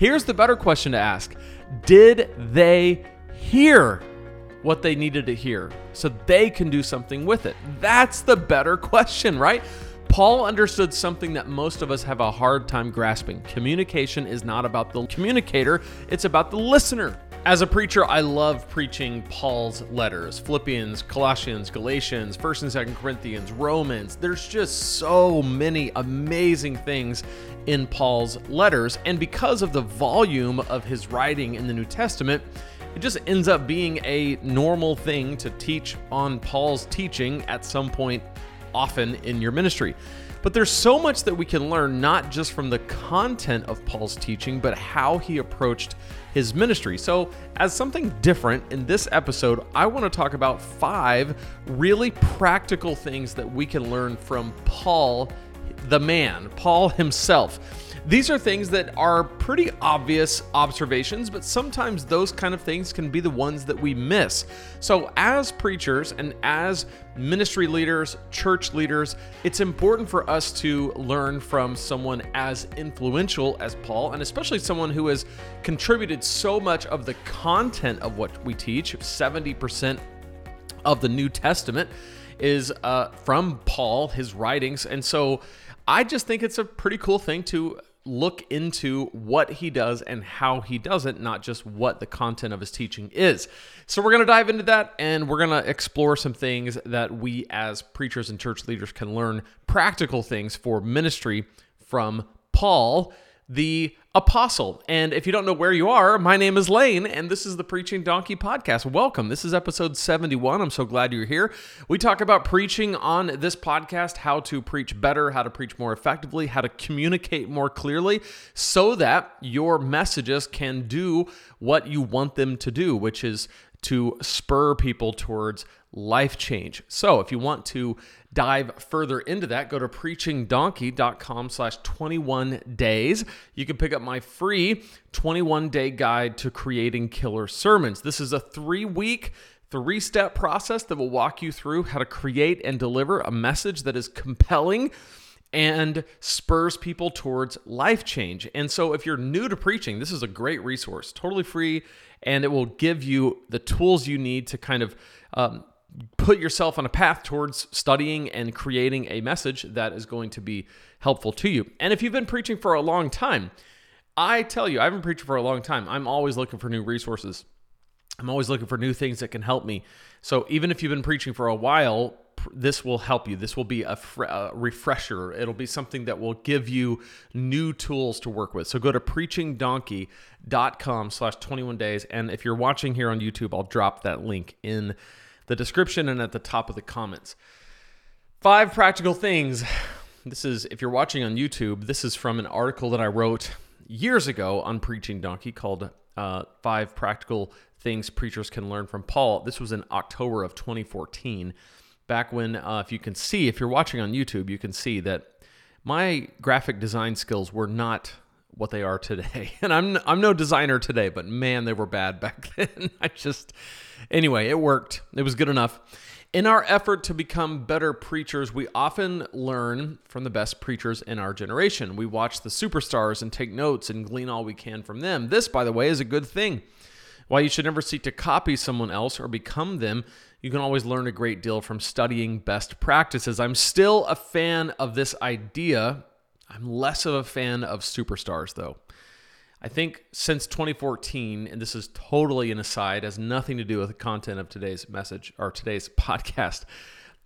Here's the better question to ask Did they hear what they needed to hear so they can do something with it? That's the better question, right? Paul understood something that most of us have a hard time grasping. Communication is not about the communicator, it's about the listener. As a preacher, I love preaching Paul's letters Philippians, Colossians, Galatians, 1st and 2nd Corinthians, Romans. There's just so many amazing things in Paul's letters. And because of the volume of his writing in the New Testament, it just ends up being a normal thing to teach on Paul's teaching at some point often in your ministry. But there's so much that we can learn, not just from the content of Paul's teaching, but how he approached his ministry. So, as something different in this episode, I want to talk about five really practical things that we can learn from Paul, the man, Paul himself. These are things that are pretty obvious observations, but sometimes those kind of things can be the ones that we miss. So, as preachers and as ministry leaders, church leaders, it's important for us to learn from someone as influential as Paul, and especially someone who has contributed so much of the content of what we teach 70% of the New Testament is uh, from Paul, his writings. And so I just think it's a pretty cool thing to look into what he does and how he does it, not just what the content of his teaching is. So, we're going to dive into that and we're going to explore some things that we as preachers and church leaders can learn practical things for ministry from Paul the apostle. And if you don't know where you are, my name is Lane, and this is the Preaching Donkey podcast. Welcome. This is episode 71. I'm so glad you're here. We talk about preaching on this podcast, how to preach better, how to preach more effectively, how to communicate more clearly so that your messages can do what you want them to do, which is to spur people towards life change. So if you want to dive further into that, go to preachingdonkey.com slash 21 days. You can pick up my free 21 day guide to creating killer sermons. This is a three week three step process that will walk you through how to create and deliver a message that is compelling and spurs people towards life change. And so, if you're new to preaching, this is a great resource, totally free, and it will give you the tools you need to kind of um, put yourself on a path towards studying and creating a message that is going to be helpful to you. And if you've been preaching for a long time, I tell you, I've been preaching for a long time. I'm always looking for new resources. I'm always looking for new things that can help me. So even if you've been preaching for a while, this will help you. This will be a, fr- a, refresher. It'll be something that will give you new tools to work with. So go to preachingdonkey.com slash 21 days. And if you're watching here on YouTube, I'll drop that link in the description and at the top of the comments. Five practical things. This is, if you're watching on YouTube, this is from an article that I wrote years ago on Preaching Donkey called uh, Five Practical Things Preachers Can Learn from Paul. This was in October of 2014, back when, uh, if you can see, if you're watching on YouTube, you can see that my graphic design skills were not what they are today. And I'm I'm no designer today, but man, they were bad back then. I just Anyway, it worked. It was good enough. In our effort to become better preachers, we often learn from the best preachers in our generation. We watch the superstars and take notes and glean all we can from them. This, by the way, is a good thing. While you should never seek to copy someone else or become them, you can always learn a great deal from studying best practices. I'm still a fan of this idea. I'm less of a fan of superstars, though. I think since 2014, and this is totally an aside, has nothing to do with the content of today's message or today's podcast.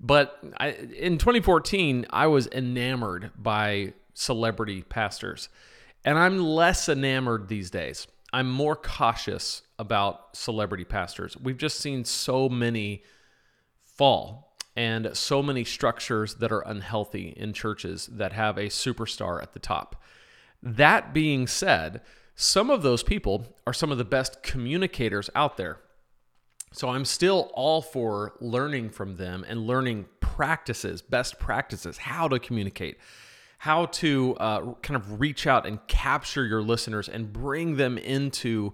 But I, in 2014, I was enamored by celebrity pastors, and I'm less enamored these days. I'm more cautious about celebrity pastors. We've just seen so many fall and so many structures that are unhealthy in churches that have a superstar at the top. That being said, some of those people are some of the best communicators out there. So I'm still all for learning from them and learning practices, best practices, how to communicate, how to uh, kind of reach out and capture your listeners and bring them into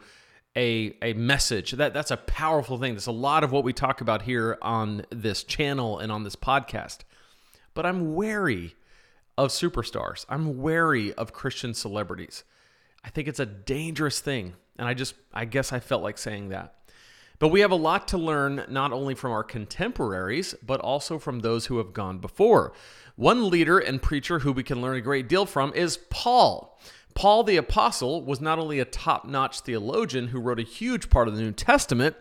a, a message. That that's a powerful thing. That's a lot of what we talk about here on this channel and on this podcast. But I'm wary of superstars. I'm wary of Christian celebrities. I think it's a dangerous thing. And I just, I guess I felt like saying that. But we have a lot to learn not only from our contemporaries, but also from those who have gone before. One leader and preacher who we can learn a great deal from is Paul. Paul the Apostle was not only a top notch theologian who wrote a huge part of the New Testament,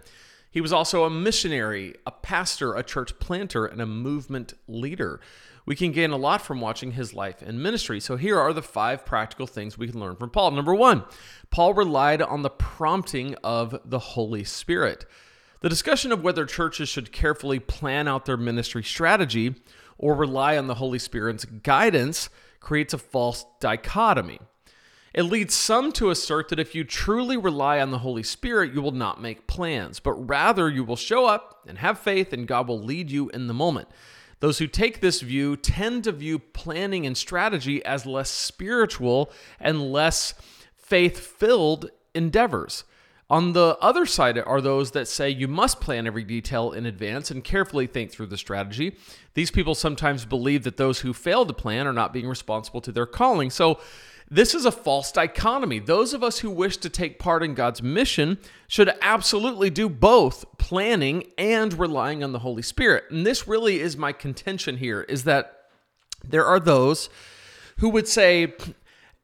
he was also a missionary, a pastor, a church planter, and a movement leader. We can gain a lot from watching his life and ministry. So here are the five practical things we can learn from Paul. Number one, Paul relied on the prompting of the Holy Spirit. The discussion of whether churches should carefully plan out their ministry strategy or rely on the Holy Spirit's guidance creates a false dichotomy. It leads some to assert that if you truly rely on the Holy Spirit, you will not make plans, but rather you will show up and have faith, and God will lead you in the moment. Those who take this view tend to view planning and strategy as less spiritual and less faith filled endeavors. On the other side are those that say you must plan every detail in advance and carefully think through the strategy. These people sometimes believe that those who fail to plan are not being responsible to their calling. So, this is a false dichotomy. Those of us who wish to take part in God's mission should absolutely do both planning and relying on the Holy Spirit. And this really is my contention here is that there are those who would say,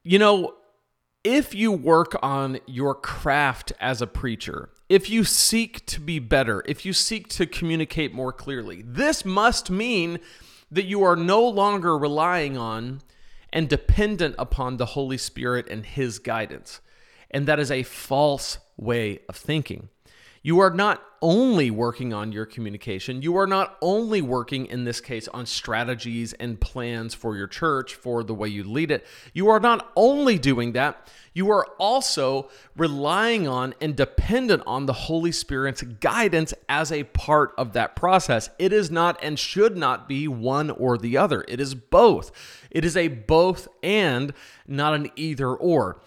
you know, if you work on your craft as a preacher, if you seek to be better, if you seek to communicate more clearly, this must mean that you are no longer relying on and dependent upon the Holy Spirit and His guidance. And that is a false way of thinking. You are not only working on your communication, you are not only working in this case on strategies and plans for your church, for the way you lead it. You are not only doing that, you are also relying on and dependent on the Holy Spirit's guidance as a part of that process. It is not and should not be one or the other, it is both. It is a both and, not an either or.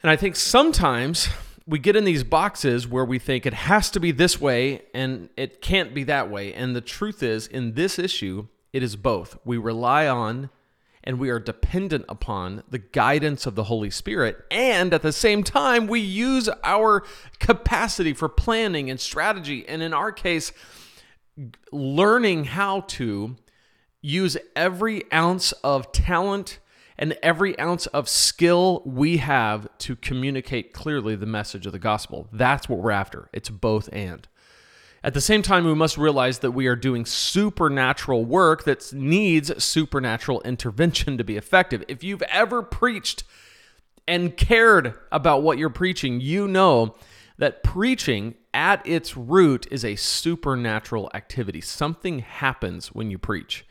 And I think sometimes we get in these boxes where we think it has to be this way and it can't be that way. And the truth is, in this issue, it is both. We rely on and we are dependent upon the guidance of the Holy Spirit. And at the same time, we use our capacity for planning and strategy. And in our case, learning how to use every ounce of talent and every ounce of skill we have to communicate clearly the message of the gospel. That's what we're after. It's both and. At the same time, we must realize that we are doing supernatural work that needs supernatural intervention to be effective. If you've ever preached and cared about what you're preaching, you know that preaching at its root is a supernatural activity. Something happens when you preach.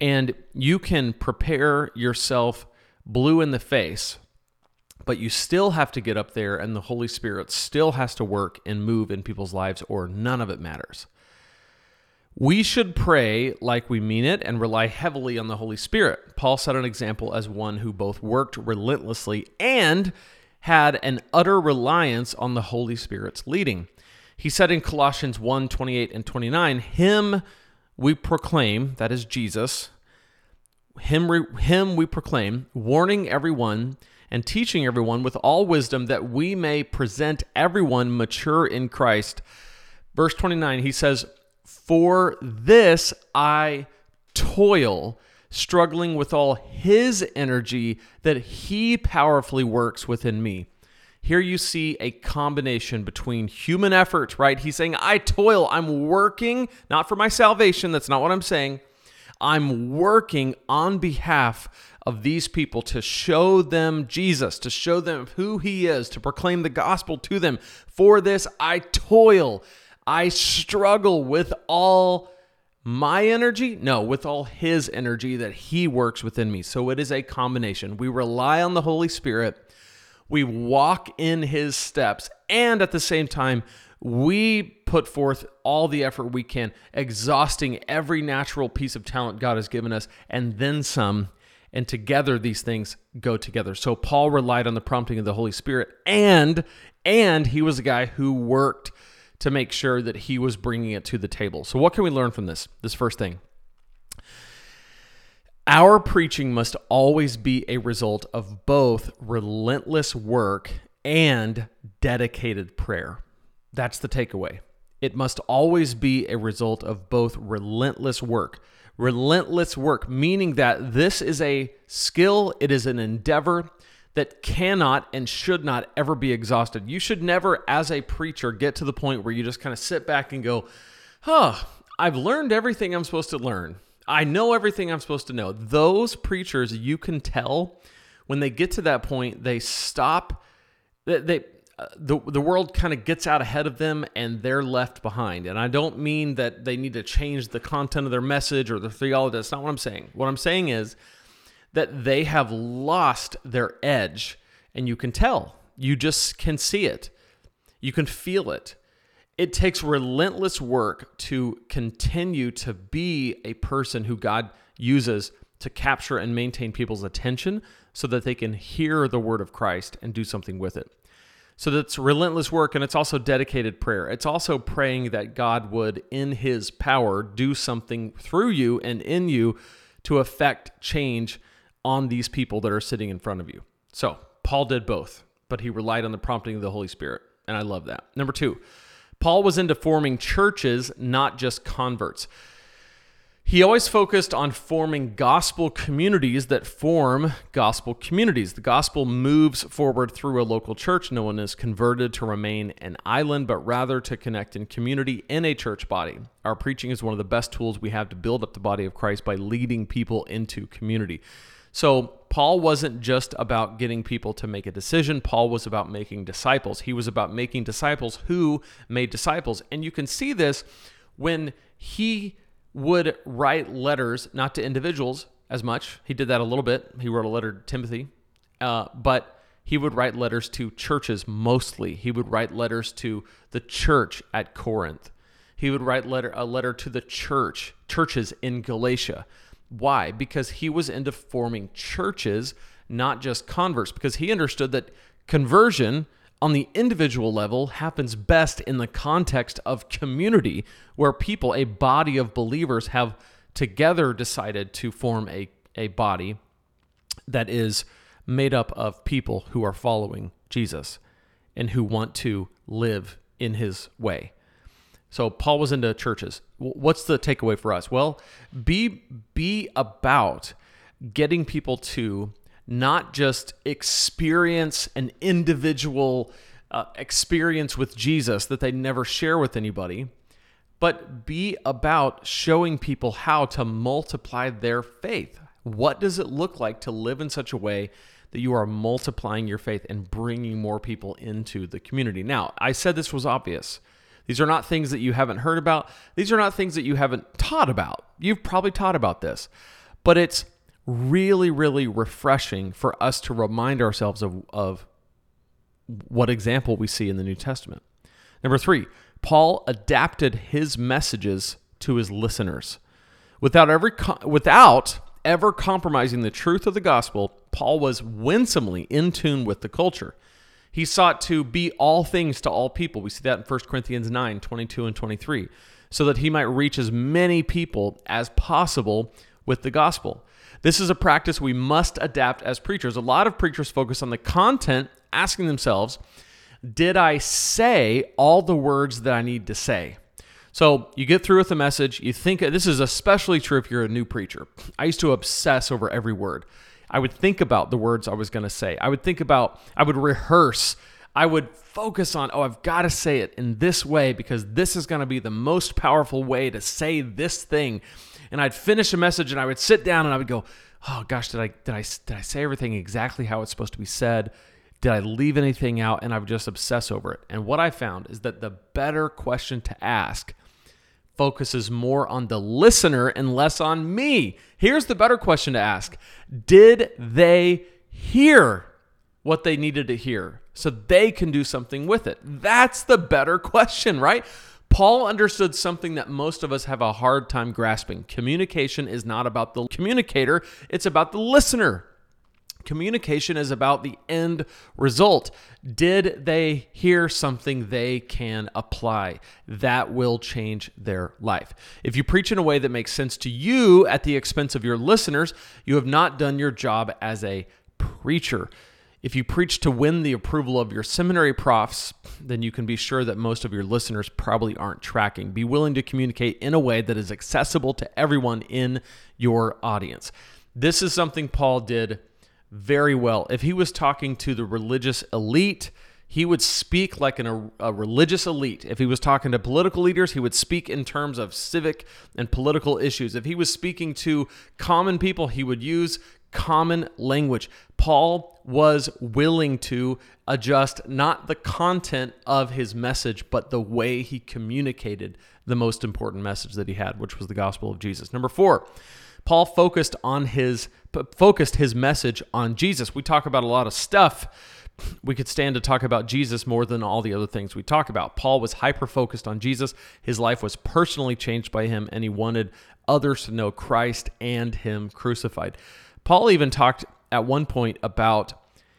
And you can prepare yourself blue in the face, but you still have to get up there and the Holy Spirit still has to work and move in people's lives, or none of it matters. We should pray like we mean it and rely heavily on the Holy Spirit. Paul set an example as one who both worked relentlessly and had an utter reliance on the Holy Spirit's leading. He said in Colossians 1 28 and 29, Him we proclaim, that is Jesus, him, him we proclaim, warning everyone and teaching everyone with all wisdom that we may present everyone mature in Christ. Verse 29, he says, For this I toil, struggling with all his energy that he powerfully works within me. Here you see a combination between human effort, right? He's saying, I toil, I'm working, not for my salvation. That's not what I'm saying. I'm working on behalf of these people to show them Jesus, to show them who he is, to proclaim the gospel to them. For this, I toil, I struggle with all my energy? No, with all his energy that he works within me. So it is a combination. We rely on the Holy Spirit we walk in his steps, and at the same time, we put forth all the effort we can, exhausting every natural piece of talent God has given us, and then some. And together, these things go together. So Paul relied on the prompting of the Holy Spirit, and and he was a guy who worked to make sure that he was bringing it to the table. So what can we learn from this? This first thing. Our preaching must always be a result of both relentless work and dedicated prayer. That's the takeaway. It must always be a result of both relentless work. Relentless work, meaning that this is a skill, it is an endeavor that cannot and should not ever be exhausted. You should never, as a preacher, get to the point where you just kind of sit back and go, huh, I've learned everything I'm supposed to learn. I know everything I'm supposed to know. Those preachers, you can tell when they get to that point, they stop. They, they uh, the the world kind of gets out ahead of them and they're left behind. And I don't mean that they need to change the content of their message or their theology. That's not what I'm saying. What I'm saying is that they have lost their edge, and you can tell. You just can see it. You can feel it. It takes relentless work to continue to be a person who God uses to capture and maintain people's attention so that they can hear the word of Christ and do something with it. So that's relentless work and it's also dedicated prayer. It's also praying that God would, in his power, do something through you and in you to affect change on these people that are sitting in front of you. So Paul did both, but he relied on the prompting of the Holy Spirit. And I love that. Number two, Paul was into forming churches, not just converts. He always focused on forming gospel communities that form gospel communities. The gospel moves forward through a local church. No one is converted to remain an island, but rather to connect in community in a church body. Our preaching is one of the best tools we have to build up the body of Christ by leading people into community. So, Paul wasn't just about getting people to make a decision. Paul was about making disciples. He was about making disciples who made disciples. And you can see this when he would write letters, not to individuals as much. He did that a little bit. He wrote a letter to Timothy, uh, but he would write letters to churches mostly. He would write letters to the church at Corinth. He would write letter, a letter to the church, churches in Galatia. Why? Because he was into forming churches, not just converts, because he understood that conversion on the individual level happens best in the context of community, where people, a body of believers, have together decided to form a, a body that is made up of people who are following Jesus and who want to live in his way. So Paul was into churches. What's the takeaway for us? Well, be be about getting people to not just experience an individual uh, experience with Jesus that they never share with anybody, but be about showing people how to multiply their faith. What does it look like to live in such a way that you are multiplying your faith and bringing more people into the community? Now, I said this was obvious. These are not things that you haven't heard about. These are not things that you haven't taught about. You've probably taught about this, but it's really, really refreshing for us to remind ourselves of, of what example we see in the New Testament. Number three, Paul adapted his messages to his listeners. Without, every, without ever compromising the truth of the gospel, Paul was winsomely in tune with the culture. He sought to be all things to all people. We see that in 1 Corinthians 9 22 and 23, so that he might reach as many people as possible with the gospel. This is a practice we must adapt as preachers. A lot of preachers focus on the content, asking themselves, Did I say all the words that I need to say? So you get through with the message, you think this is especially true if you're a new preacher. I used to obsess over every word. I would think about the words I was going to say. I would think about, I would rehearse. I would focus on, oh, I've got to say it in this way because this is going to be the most powerful way to say this thing. And I'd finish a message and I would sit down and I would go, oh gosh, did I did I did I say everything exactly how it's supposed to be said? Did I leave anything out? And I would just obsess over it. And what I found is that the better question to ask focuses more on the listener and less on me. Here's the better question to ask Did they hear what they needed to hear so they can do something with it? That's the better question, right? Paul understood something that most of us have a hard time grasping. Communication is not about the communicator, it's about the listener. Communication is about the end result. Did they hear something they can apply that will change their life? If you preach in a way that makes sense to you at the expense of your listeners, you have not done your job as a preacher. If you preach to win the approval of your seminary profs, then you can be sure that most of your listeners probably aren't tracking. Be willing to communicate in a way that is accessible to everyone in your audience. This is something Paul did very well. If he was talking to the religious elite, he would speak like an, a religious elite. If he was talking to political leaders, he would speak in terms of civic and political issues. If he was speaking to common people, he would use common language. Paul was willing to adjust not the content of his message, but the way he communicated the most important message that he had, which was the gospel of Jesus. Number four, Paul focused on his focused his message on Jesus. We talk about a lot of stuff. We could stand to talk about Jesus more than all the other things we talk about. Paul was hyper focused on Jesus. His life was personally changed by him, and he wanted others to know Christ and him crucified. Paul even talked at one point about,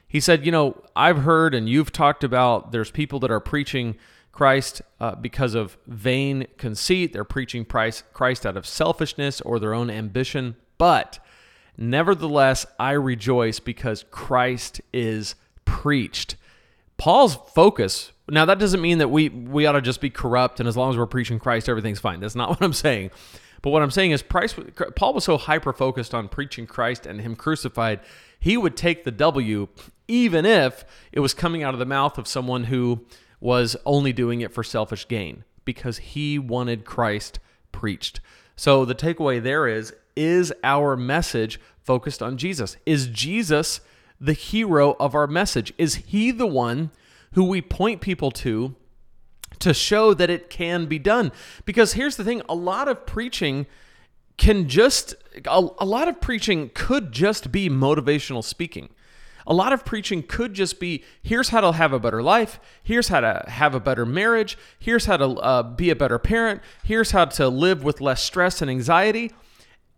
he said, You know, I've heard and you've talked about there's people that are preaching Christ uh, because of vain conceit. They're preaching Christ out of selfishness or their own ambition. But nevertheless, I rejoice because Christ is preached. Paul's focus. Now that doesn't mean that we we ought to just be corrupt and as long as we're preaching Christ everything's fine. That's not what I'm saying. But what I'm saying is, Price, Paul was so hyper focused on preaching Christ and Him crucified, he would take the W even if it was coming out of the mouth of someone who was only doing it for selfish gain because he wanted Christ preached. So the takeaway there is is our message focused on Jesus? Is Jesus the hero of our message? Is he the one who we point people to to show that it can be done. Because here's the thing a lot of preaching can just, a, a lot of preaching could just be motivational speaking. A lot of preaching could just be here's how to have a better life, here's how to have a better marriage, here's how to uh, be a better parent, here's how to live with less stress and anxiety.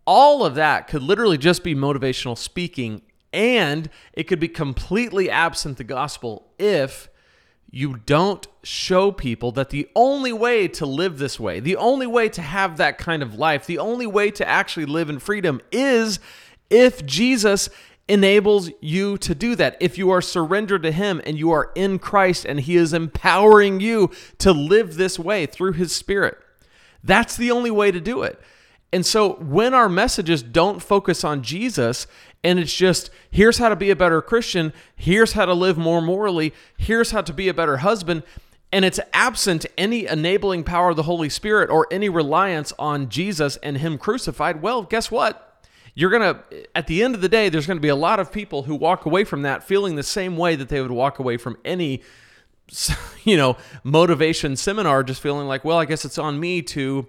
All of that could literally just be motivational speaking, and it could be completely absent the gospel if you don't show people that the only way to live this way, the only way to have that kind of life, the only way to actually live in freedom is if Jesus enables you to do that. If you are surrendered to Him and you are in Christ and He is empowering you to live this way through His Spirit, that's the only way to do it. And so when our messages don't focus on Jesus and it's just here's how to be a better Christian, here's how to live more morally, here's how to be a better husband, and it's absent any enabling power of the Holy Spirit or any reliance on Jesus and Him crucified, well, guess what? You're going to, at the end of the day, there's going to be a lot of people who walk away from that feeling the same way that they would walk away from any, you know, motivation seminar, just feeling like, well, I guess it's on me to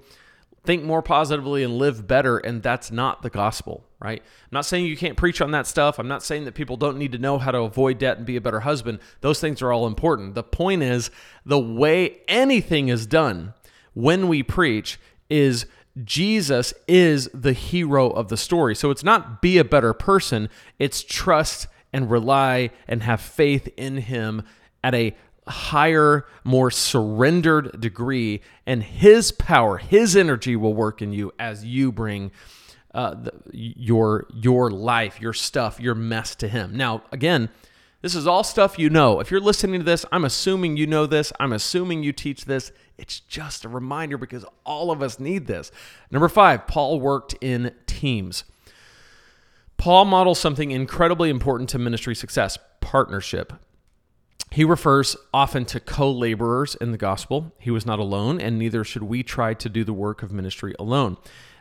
think more positively and live better. And that's not the gospel, right? I'm not saying you can't preach on that stuff. I'm not saying that people don't need to know how to avoid debt and be a better husband. Those things are all important. The point is, the way anything is done when we preach is Jesus is the hero of the story. So it's not be a better person, it's trust and rely and have faith in him at a higher, more surrendered degree, and His power, His energy will work in you as you bring uh, the, your your life, your stuff, your mess to Him. Now, again, this is all stuff you know. If you're listening to this, I'm assuming you know this. I'm assuming you teach this. It's just a reminder because all of us need this. Number five, Paul worked in teams. Paul models something incredibly important to ministry success partnership. He refers often to co laborers in the gospel. He was not alone, and neither should we try to do the work of ministry alone.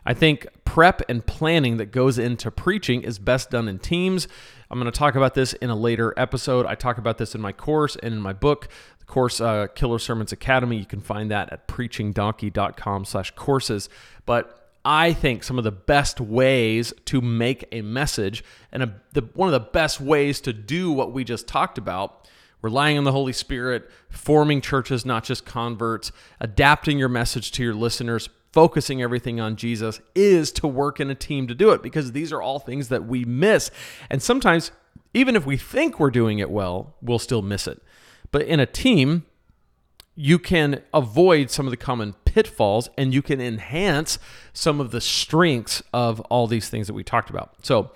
I think prep and planning that goes into preaching is best done in teams. I'm going to talk about this in a later episode. I talk about this in my course and in my book, the course uh, Killer Sermons Academy. You can find that at preachingdonkey.com slash courses. But I think some of the best ways to make a message and a, the, one of the best ways to do what we just talked about relying on the Holy Spirit, forming churches, not just converts, adapting your message to your listeners, focusing everything on Jesus is to work in a team to do it because these are all things that we miss. And sometimes Even if we think we're doing it well, we'll still miss it. But in a team, you can avoid some of the common pitfalls and you can enhance some of the strengths of all these things that we talked about. So,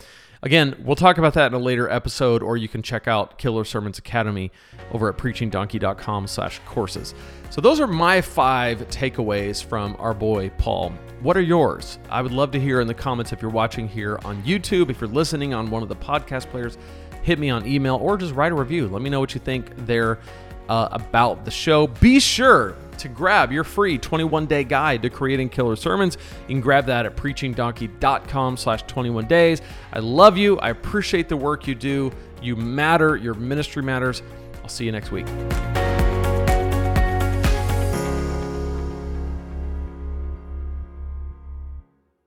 again, we'll talk about that in a later episode, or you can check out Killer Sermons Academy over at preachingdonkey.com slash courses. So those are my five takeaways from our boy Paul. What are yours? I would love to hear in the comments if you're watching here on YouTube, if you're listening on one of the podcast players, hit me on email or just write a review. Let me know what you think there uh, about the show. Be sure to grab your free 21-day guide to creating killer sermons. You can grab that at preachingdonkey.com slash 21 days. I love you. I appreciate the work you do. You matter. Your ministry matters. I'll see you next week.